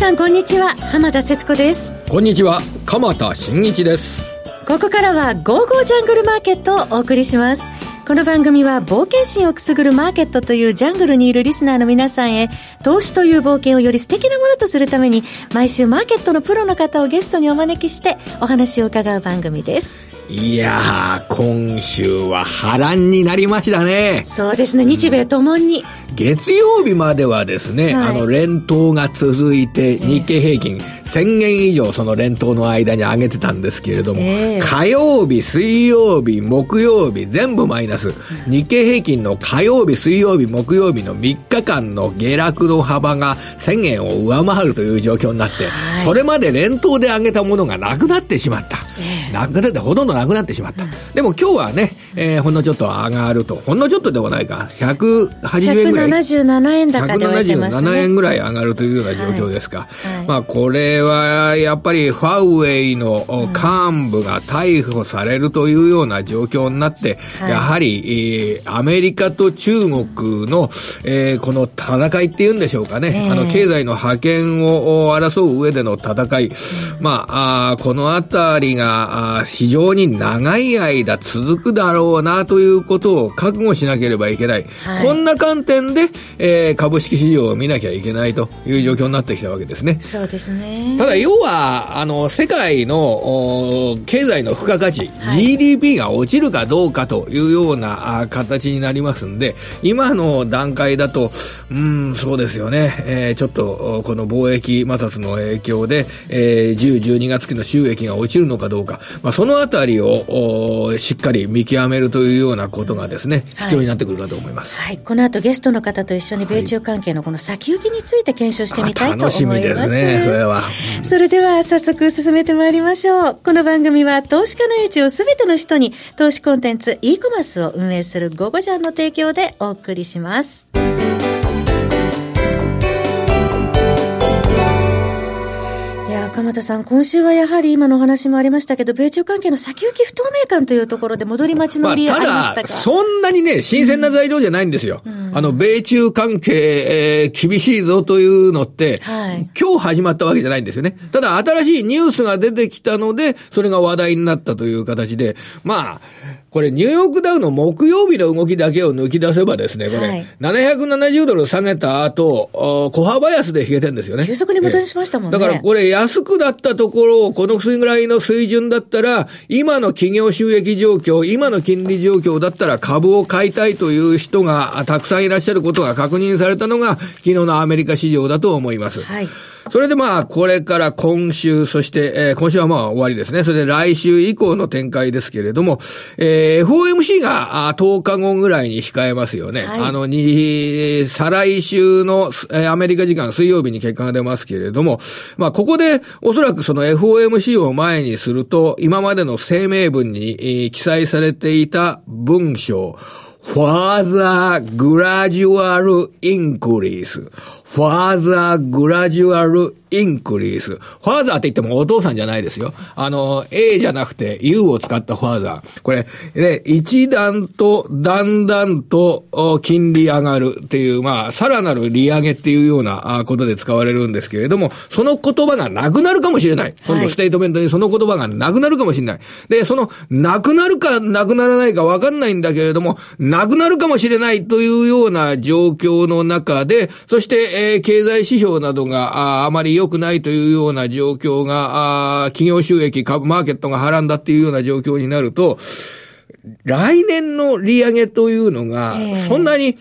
さんこんにちは。浜田節子です。こんにちは。鎌田新一です。ここからはゴーゴージャングルマーケットをお送りします。この番組は冒険心をくすぐるマーケットというジャングルにいるリスナーの皆さんへ投資という冒険をより素敵なものとするために毎週マーケットのプロの方をゲストにお招きしてお話を伺う番組ですいやー、今週は波乱になりましたね。そうですね、日米ともに。月曜日まではですね、はい、あの、連投が続いて、日経平均1000円以上その連投の間に上げてたんですけれども、えー、火曜日、水曜日、木曜日、全部マイナス。日経平均の火曜日、水曜日、木曜日の3日間の下落の幅が1000円を上回るという状況になって、はい、それまで連投で上げたものがなくなってしまった。えー、なくなってほとんどなくなってしまった。うん、でも今日はね、えー、ほんのちょっと上がると。ほんのちょっとでもないか。180円ぐらい。177円高で終えてますね。177円ぐらい上がるというような状況ですか。はいはい、まあこれはやっぱりファウェイの幹部が逮捕されるというような状況になって、はい、やはり、えー、アメリカと中国の、えー、この戦いっていうんでしょうかね。えー、あの経済の覇権を争う上での戦い。まあ、あこのあたりが非常に長い間続くだろうなということを覚悟しなければいけない。はい、こんな観点で、えー、株式市場を見なきゃいけないという状況になってきたわけですね。そうですね。ただ、要は、あの、世界の経済の付加価値、はい、GDP が落ちるかどうかというような形になりますんで、今の段階だと、うん、そうですよね。えー、ちょっと、この貿易摩擦の影響で、えー、10、12月期の収益が落ちるのかどうか、まあ、そのあたりをしっかり見極めるというようなことがですね、必要になってくるかと思います。はい。この後ゲストの方と一緒に米中関係のこの先行きについて検証してみたいと思います。楽しみですね、それは。それでは早速進めてまいりましょう。この番組は投資家の英知をすべての人に投資コンテンツ e コマースを運営するゴゴジャンの提供でお送りします。鎌田さん、今週はやはり今のお話もありましたけど、米中関係の先行き不透明感というところで戻り待ちの売りありましたか、まあ、そんなにね、新鮮な材料じゃないんですよ。うん、あの、米中関係、えー、厳しいぞというのって、はい、今日始まったわけじゃないんですよね。ただ、新しいニュースが出てきたので、それが話題になったという形で、まあ、これニューヨークダウの木曜日の動きだけを抜き出せばですね、これ、はい、770ドル下げた後、小幅安で引けてるんですよね。急速に戻しましたもんね。だからこれ安くだったところを、このぐらいの水準だったら、今の企業収益状況、今の金利状況だったら株を買いたいという人がたくさんいらっしゃることが確認されたのが、昨日のアメリカ市場だと思います。はい。それでまあ、これから今週、そして、えー、今週はまあ終わりですね。それで来週以降の展開ですけれども、えー、FOMC が10日後ぐらいに控えますよね。はい、あの、に、再来週の、えー、アメリカ時間水曜日に結果が出ますけれども、まあ、ここでおそらくその FOMC を前にすると、今までの声明文に、えー、記載されていた文章、further gradual increase, further gradual インクリース。ファーザーって言ってもお父さんじゃないですよ。あの、A じゃなくて U を使ったファーザー。これ、ね、一段とだんだんと金利上がるっていう、まあ、さらなる利上げっていうようなことで使われるんですけれども、その言葉がなくなるかもしれない。今度ステートメントにその言葉がなくなるかもしれない。で、その、なくなるかなくならないかわかんないんだけれども、なくなるかもしれないというような状況の中で、そして、えー、経済指標などがああまり良くないというような状況が、あ企業収益、株、マーケットがはらんだっていうような状況になると、来年の利上げというのが、そんなに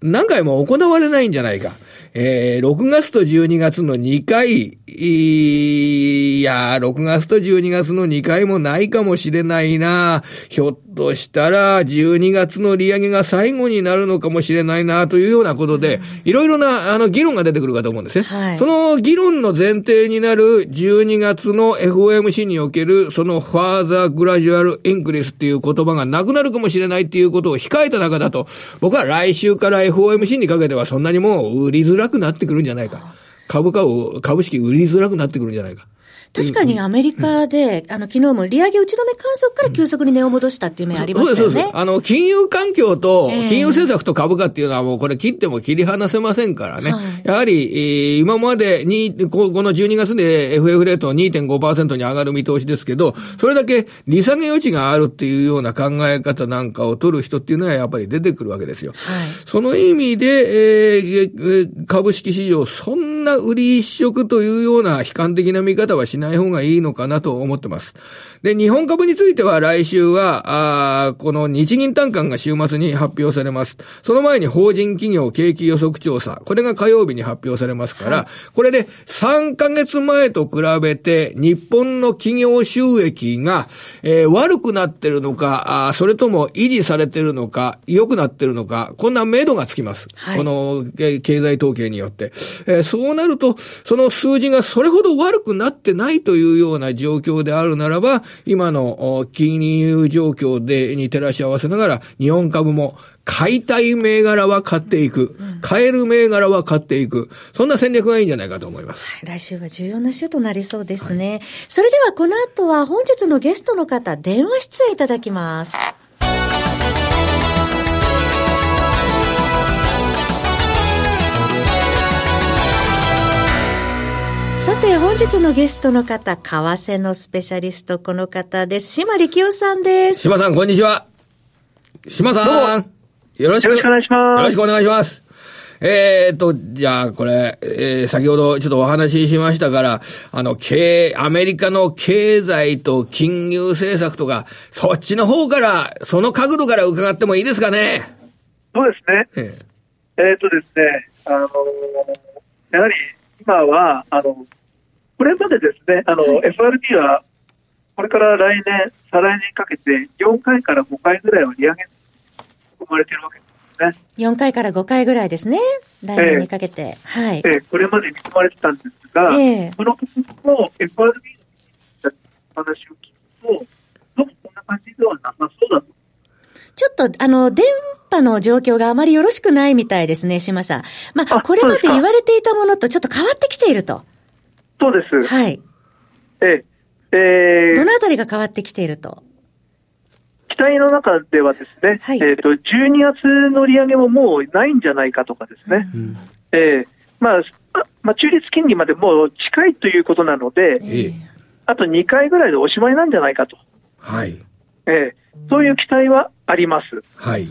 何回も行われないんじゃないか。えー、6月と12月の2回、いや、6月と12月の2回もないかもしれないな。ひょっとしたら、12月の利上げが最後になるのかもしれないな、というようなことで、いろいろな、あの、議論が出てくるかと思うんですね。はい、その議論の前提になる12月の FOMC における、そのファーザーグラジュアルインクリスっていう言葉がなくなるかもしれないっていうことを控えた中だと、僕は来週から FOMC にかけてはそんなにもう売りづらくなってくるんじゃないか。株価を、株式売りづらくなってくるんじゃないか。確かにアメリカで、あの、昨日も利上げ打ち止め観測から急速に値を戻したっていう面ありましたよね。そうです。あの、金融環境と、金融政策と株価っていうのはもうこれ切っても切り離せませんからね。はい、やはり、今までに、この12月で FF レート2.5%に上がる見通しですけど、それだけ利下げ余地があるっていうような考え方なんかを取る人っていうのはやっぱり出てくるわけですよ。はい、その意味で、えー、株式市場、そんな売り一色というような悲観的な見方はしない方がいいのかなと思ってます。で、日本株については来週は、あこの日銀短観が週末に発表されます。その前に法人企業景気予測調査、これが火曜日に発表されますから、はい、これで3ヶ月前と比べて日本の企業収益が、えー、悪くなってるのか、あそれとも維持されてるのか、良くなってるのか、こんな目処がつきます。はい、この経済統計によって。えー、そうなると、その数字がそれほど悪くなってないというような状況であるならば、今の金融状況で、に照らし合わせながら、日本株も買いたい銘柄は買っていく。買える銘柄は買っていく。そんな戦略がいいんじゃないかと思います。来週は重要な週となりそうですね。はい、それではこの後は本日のゲストの方、電話出演いただきます。さて、本日のゲストの方、為替のスペシャリスト、この方です。島力夫さんです。島さん、こんにちは。島さん。よろしく。お願いします。よろしくお願いします。えー、っと、じゃあ、これ、えー、先ほどちょっとお話ししましたから、あの、経、アメリカの経済と金融政策とか、そっちの方から、その角度から伺ってもいいですかね？そうですね。えー、えー、っとですね、あのやはり、今は、あの、これまでですね、あの、はい、FRB は、これから来年、再来年かけて、4回から5回ぐらいは利上げ含まれているわけですね。4回から5回ぐらいですね、来年にかけて。えー、はい。えー、これまで見込まれてたんですが、えー、この時も FRB の話を聞くと、どうもこんな感じではなさそうだと。ちょっと、あの、電波の状況があまりよろしくないみたいですね、島さん。まあ、これまで言われていたものとちょっと変わってきていると。そうです。はい。ええー、どのあたりが変わってきていると？期待の中ではですね、はい、えっ、ー、と、12月の利上げももうないんじゃないかとかですね。うん、えー、まあ、まあ、中立金利までもう近いということなので、えー、あと2回ぐらいでおしまいなんじゃないかと。はい。えー、そういう期待はあります。はい。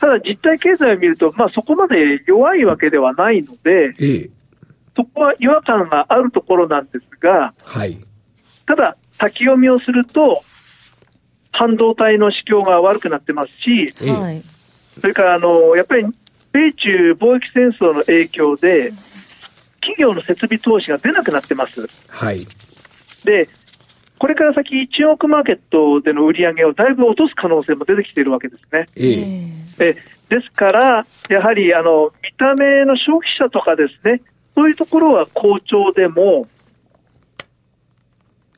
ただ実体経済を見ると、まあそこまで弱いわけではないので、えー、そこは違和感があるところなんですが、はい。ただ、先読みをすると、半導体の市況が悪くなってますし、はい、それからあのやっぱり米中貿易戦争の影響で、企業の設備投資が出なくなってます。はい、でこれから先、中国マーケットでの売り上げをだいぶ落とす可能性も出てきているわけですね。ええですから、やはりあの見た目の消費者とかですね、そういうところは好調でも、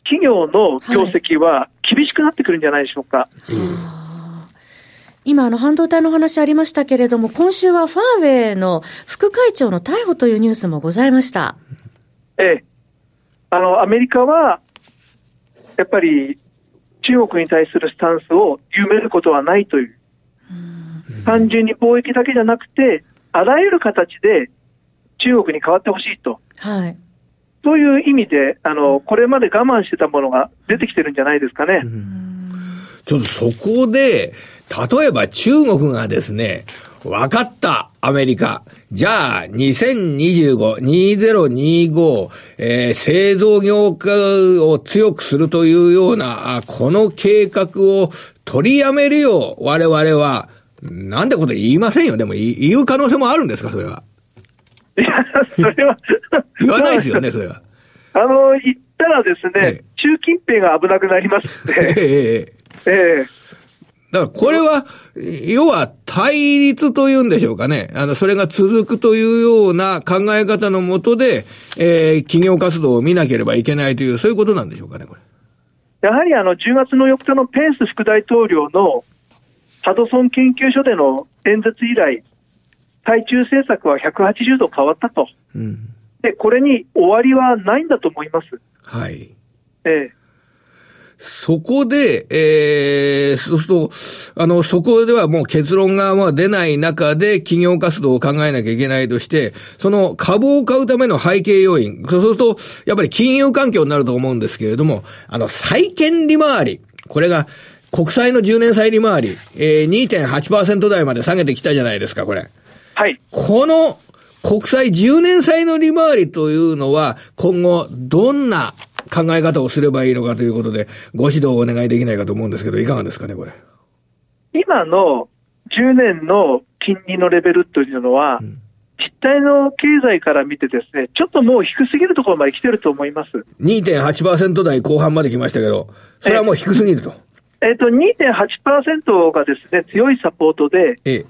企業の業績は厳しくなってくるんじゃないでしょうか。今、あの、半導体の話ありましたけれども、今週はファーウェイの副会長の逮捕というニュースもございました。ええ。あの、アメリカは、やっぱり、中国に対するスタンスを緩めることはないという。う単純に貿易だけじゃなくて、あらゆる形で中国に変わってほしいと。はい。そういう意味で、あの、これまで我慢してたものが出てきてるんじゃないですかね。ちょっとそこで、例えば中国がですね、分かった、アメリカ。じゃあ、2025、2025、えー、製造業界を強くするというような、この計画を取りやめるよう、我々は。なんてこと言いませんよ。でも言う可能性もあるんですか、それは。いや、それは言わないですよね、それは。あの、言ったらですね、ええ、習近平が危なくなりますね。ええええ。だからこれは、要は対立というんでしょうかね。あの、それが続くというような考え方のもとで、えー、企業活動を見なければいけないという、そういうことなんでしょうかね、これ。やはりあの、10月の4日のペンス副大統領のハドソン研究所での演説以来、対中政策は180度変わったと、うん、でこれに終わりはないんだと思います。はい。ええ。そこで、えー、そうすると、あの、そこではもう結論がまあ出ない中で企業活動を考えなきゃいけないとして、その株を買うための背景要因、そうすると、やっぱり金融環境になると思うんですけれども、あの、債券利回り、これが、国債の10年債利回り、えー、2.8%台まで下げてきたじゃないですか、これ。はい。この国債10年債の利回りというのは、今後、どんな考え方をすればいいのかということで、ご指導をお願いできないかと思うんですけど、いかがですかね、これ。今の10年の金利のレベルというのは、うん、実態の経済から見てですね、ちょっともう低すぎるところまで来てると思います。2.8%台後半まで来ましたけど、それはもう低すぎると。えっ、ー、と、2.8%がですね、強いサポートで、ええ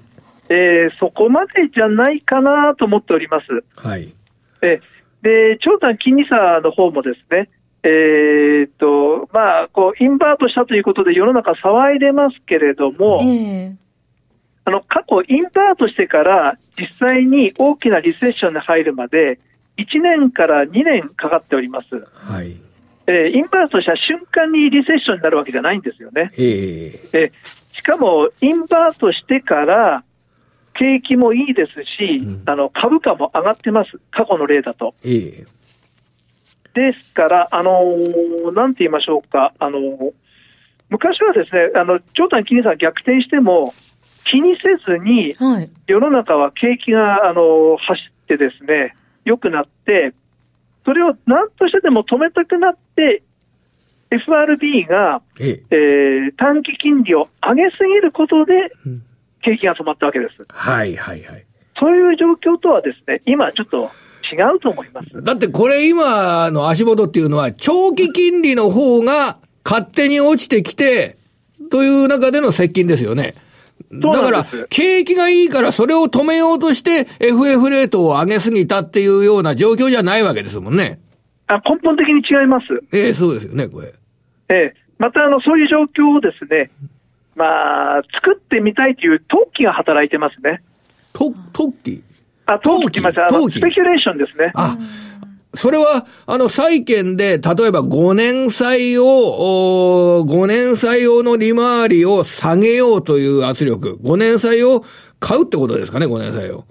えー、そこまでじゃないかなと思っております。はい。えで、長短金利差の方もですね、えー、っと、まあ、こう、インバートしたということで世の中騒いでますけれども、えー、あの、過去インバートしてから実際に大きなリセッションに入るまで、1年から2年かかっております。はい。えー、インバートした瞬間にリセッションになるわけじゃないんですよね。えー、えー、しかも、インバートしてから、景気もいいですし、うん、あの株価も上がってます、過去の例だと。えーですから、あのー、なんて言いましょうか、あのー、昔はですね、あの、長短金利差逆転しても、気にせずに、世の中は景気が、あのー、走ってですね、良くなって、それを何としてでも止めたくなって、FRB が、ええー、短期金利を上げすぎることで、景気が止まったわけです。はいはいはい。そういう状況とはですね、今ちょっと違うと思います。だってこれ今の足元っていうのは、長期金利の方が勝手に落ちてきて、という中での接近ですよね。だから、景気がいいからそれを止めようとして FF レートを上げすぎたっていうような状況じゃないわけですもんね。あ根本的に違います。ええー、そうですよね、これ。ええー、またあの、そういう状況をですね、まあ、作ってみたいという投機が働いてますね。と、投機あ、投機、また、スペキュレーションですね。あ、それは、あの、債券で、例えば5年債を、5年債用の利回りを下げようという圧力。5年債を買うってことですかね、5年債を。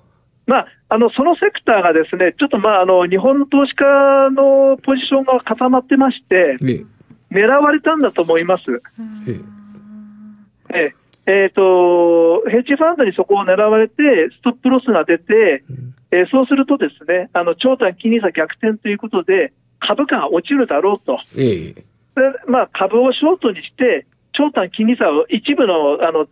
まあ、あの、そのセクターがですね、ちょっとまあ、あの、日本の投資家のポジションが固まってまして、狙われたんだと思います。ええええーと、ヘッジファンドにそこを狙われて、ストップロスが出て、うん、えー、そうするとですね、あの長短金利差逆転ということで、株価が落ちるだろうと。えでまあ、株をショートにして、長短金利差を一部の、あの、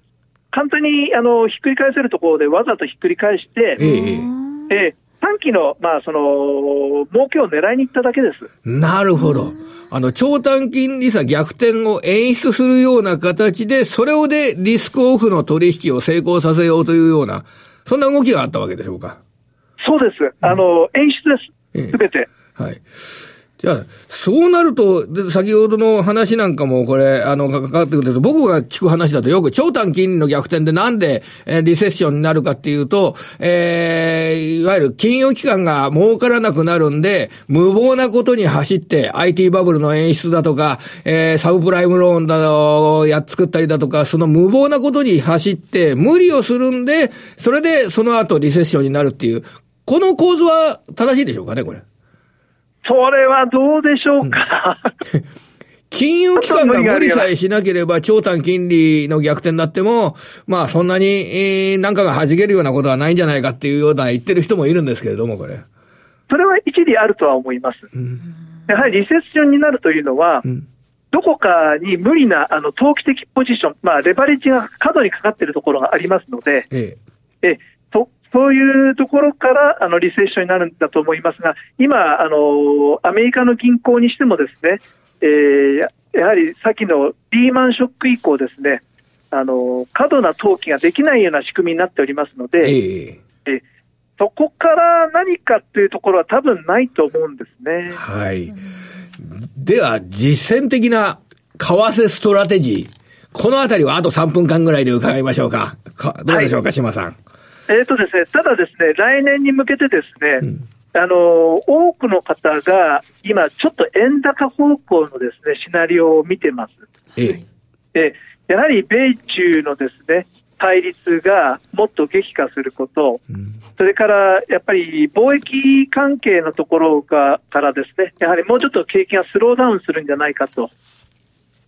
簡単にあのひっくり返せるところでわざとひっくり返して、ええ。えー、短期の、まあ、その、儲けを狙いに行っただけです。なるほど。あの、長短金利差逆転を演出するような形で、それをでリスクオフの取引を成功させようというような、そんな動きがあったわけでしょうか。そうです。あの、演出です。すべて。はい。じゃあ、そうなると、先ほどの話なんかもこれ、あの、かかってくると、僕が聞く話だとよく長短金利の逆転でなんで、えー、リセッションになるかっていうと、えー、いわゆる金融機関が儲からなくなるんで、無謀なことに走って、IT バブルの演出だとか、えー、サブプライムローンだと、やっ作ったりだとか、その無謀なことに走って、無理をするんで、それでその後リセッションになるっていう、この構図は正しいでしょうかね、これ。それはどうでしょうか？金融機関が無理さえしなければ、長短金利の逆転になっても、まあそんなに、えー、なんかが弾けるようなことはないんじゃないかっていうような言ってる人もいるんですけれども、これ。それは一理あるとは思います。うん、やはりリセッションになるというのは、うん、どこかに無理なあの投機的ポジション、まあレバレッジが過度にかかっているところがありますので、えええそういうところからあのリセッションになるんだと思いますが、今、あのアメリカの銀行にしてもですね、えー、やはり先のリーマンショック以降ですね、あの過度な投機ができないような仕組みになっておりますので、えー、そこから何かっていうところは多分ないと思うんですね。はい。では、実践的な為替ストラテジー。このあたりはあと3分間ぐらいで伺いましょうか。かどうでしょうか、はい、島さん。えーとですね、ただですね、来年に向けてですね、うん、あの、多くの方が今ちょっと円高方向のですね、シナリオを見てます。えやはり米中のですね、対立がもっと激化すること、うん、それからやっぱり貿易関係のところがからですね、やはりもうちょっと景気がスローダウンするんじゃないかと、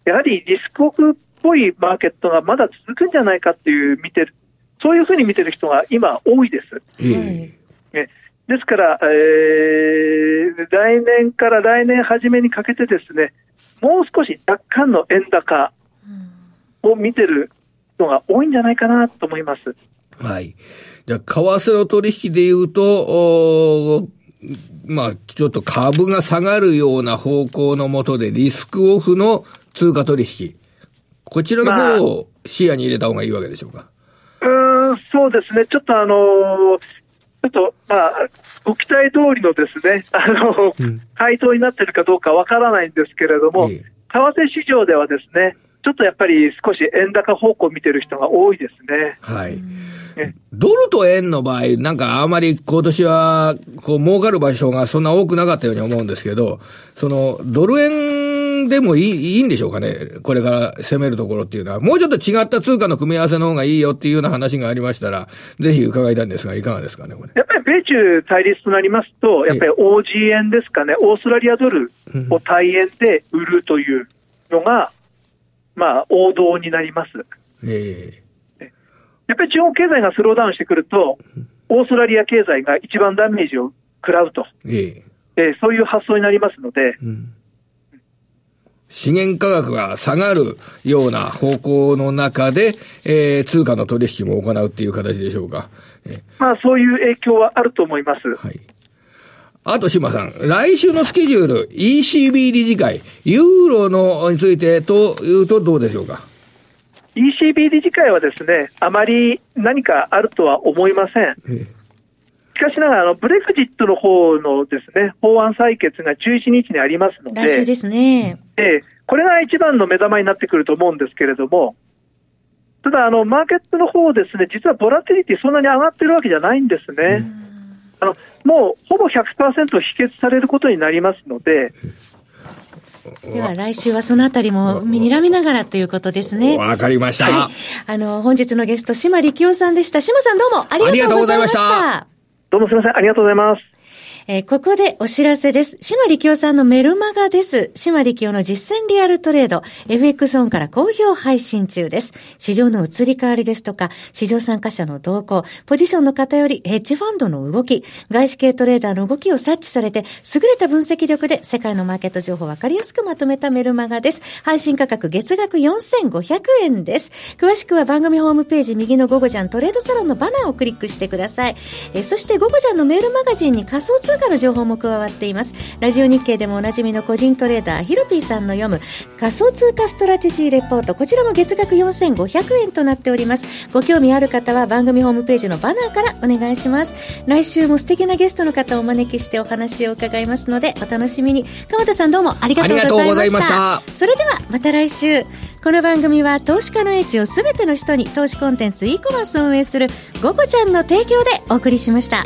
やはりリスクオフっぽいマーケットがまだ続くんじゃないかっていう見てる、そういうふうに見てる人が今多いです。えー、ですから、えー、来年から来年初めにかけてですね、もう少し若干の円高を見てるのが多いんじゃないかなと思います。はい。じゃあ、為替の取引で言うと、まあ、ちょっと株が下がるような方向のもとでリスクオフの通貨取引。こちらの方を視野に入れた方がいいわけでしょうか？まあ、うん、そうですね。ちょっとあのー、ちょっと、まあ、ご期待通りのですね、あの、うん、回答になっているかどうかわからないんですけれども、ええ、為替市場ではですね、ちょっとやっぱり少し円高方向を見てる人が多いですね。はい。ドルと円の場合、なんかあまり今年は、こう、儲かる場所がそんな多くなかったように思うんですけど、その、ドル円でもいいいいんでしょうかね。これから攻めるところっていうのは。もうちょっと違った通貨の組み合わせの方がいいよっていうような話がありましたら、ぜひ伺いたいんですが、いかがですかね、これ。やっぱり米中対立となりますと、やっぱり OG 円ですかね、オーストラリアドルを対円で売るというのが、まあ、王道になります。えー、やっぱり中国経済がスローダウンしてくると、オーストラリア経済が一番ダメージを食らうと、えー、えー、そういう発想になりますので、うん、資源価格が下がるような方向の中で、えー、通貨の取引も行うっていう形でしょうか。えー、まあ、そういう影響はあると思います。はい。あと、島さん、来週のスケジュール、ECB 理事会、ユーロのについてというとどうでしょうか？ECB 理事会はですね、あまり何かあるとは思いません。しかしながら、あの、ブレグジットの方のですね、法案採決が11日にありますので。来週ですね。ええ、これが一番の目玉になってくると思うんですけれども、ただ、あの、マーケットの方ですね、実はボラティリティそんなに上がってるわけじゃないんですね。あのもうほぼ100%否決されることになりますので、では来週はそのあたりも見にらみながらということですね。わかりました。はい、あの、本日のゲスト、島力夫さんでした。島さんどうもありがとうございました。どうもすみません。ありがとうございます。えー、ここでお知らせです。島力夫さんのメルマガです。島力夫の実践リアルトレード、FX オンから好評配信中です。市場の移り変わりですとか、市場参加者の動向、ポジションの偏り、ヘッジファンドの動き、外資系トレーダーの動きを察知されて、優れた分析力で世界のマーケット情報をわかりやすくまとめたメルマガです。配信価格月額4500円です。詳しくは番組ホームページ右の午後ジャントレードサロンのバナーをクリックしてください。えそして午後ジャンのメールマガジンに仮想通通貨の情報も加わっています。ラジオ日経でもおなじみの個人トレーダーヒロピーさんの読む仮想通貨ストラテジーレポート。こちらも月額4500円となっております。ご興味ある方は番組ホームページのバナーからお願いします。来週も素敵なゲストの方をお招きしてお話を伺いますのでお楽しみに。鎌田さんどうもありがとうございました。それではまた来週。この番組は投資家の英知をすべての人に投資コンテンツ e コマースを運営する「ゴゴちゃん」の提供でお送りしました。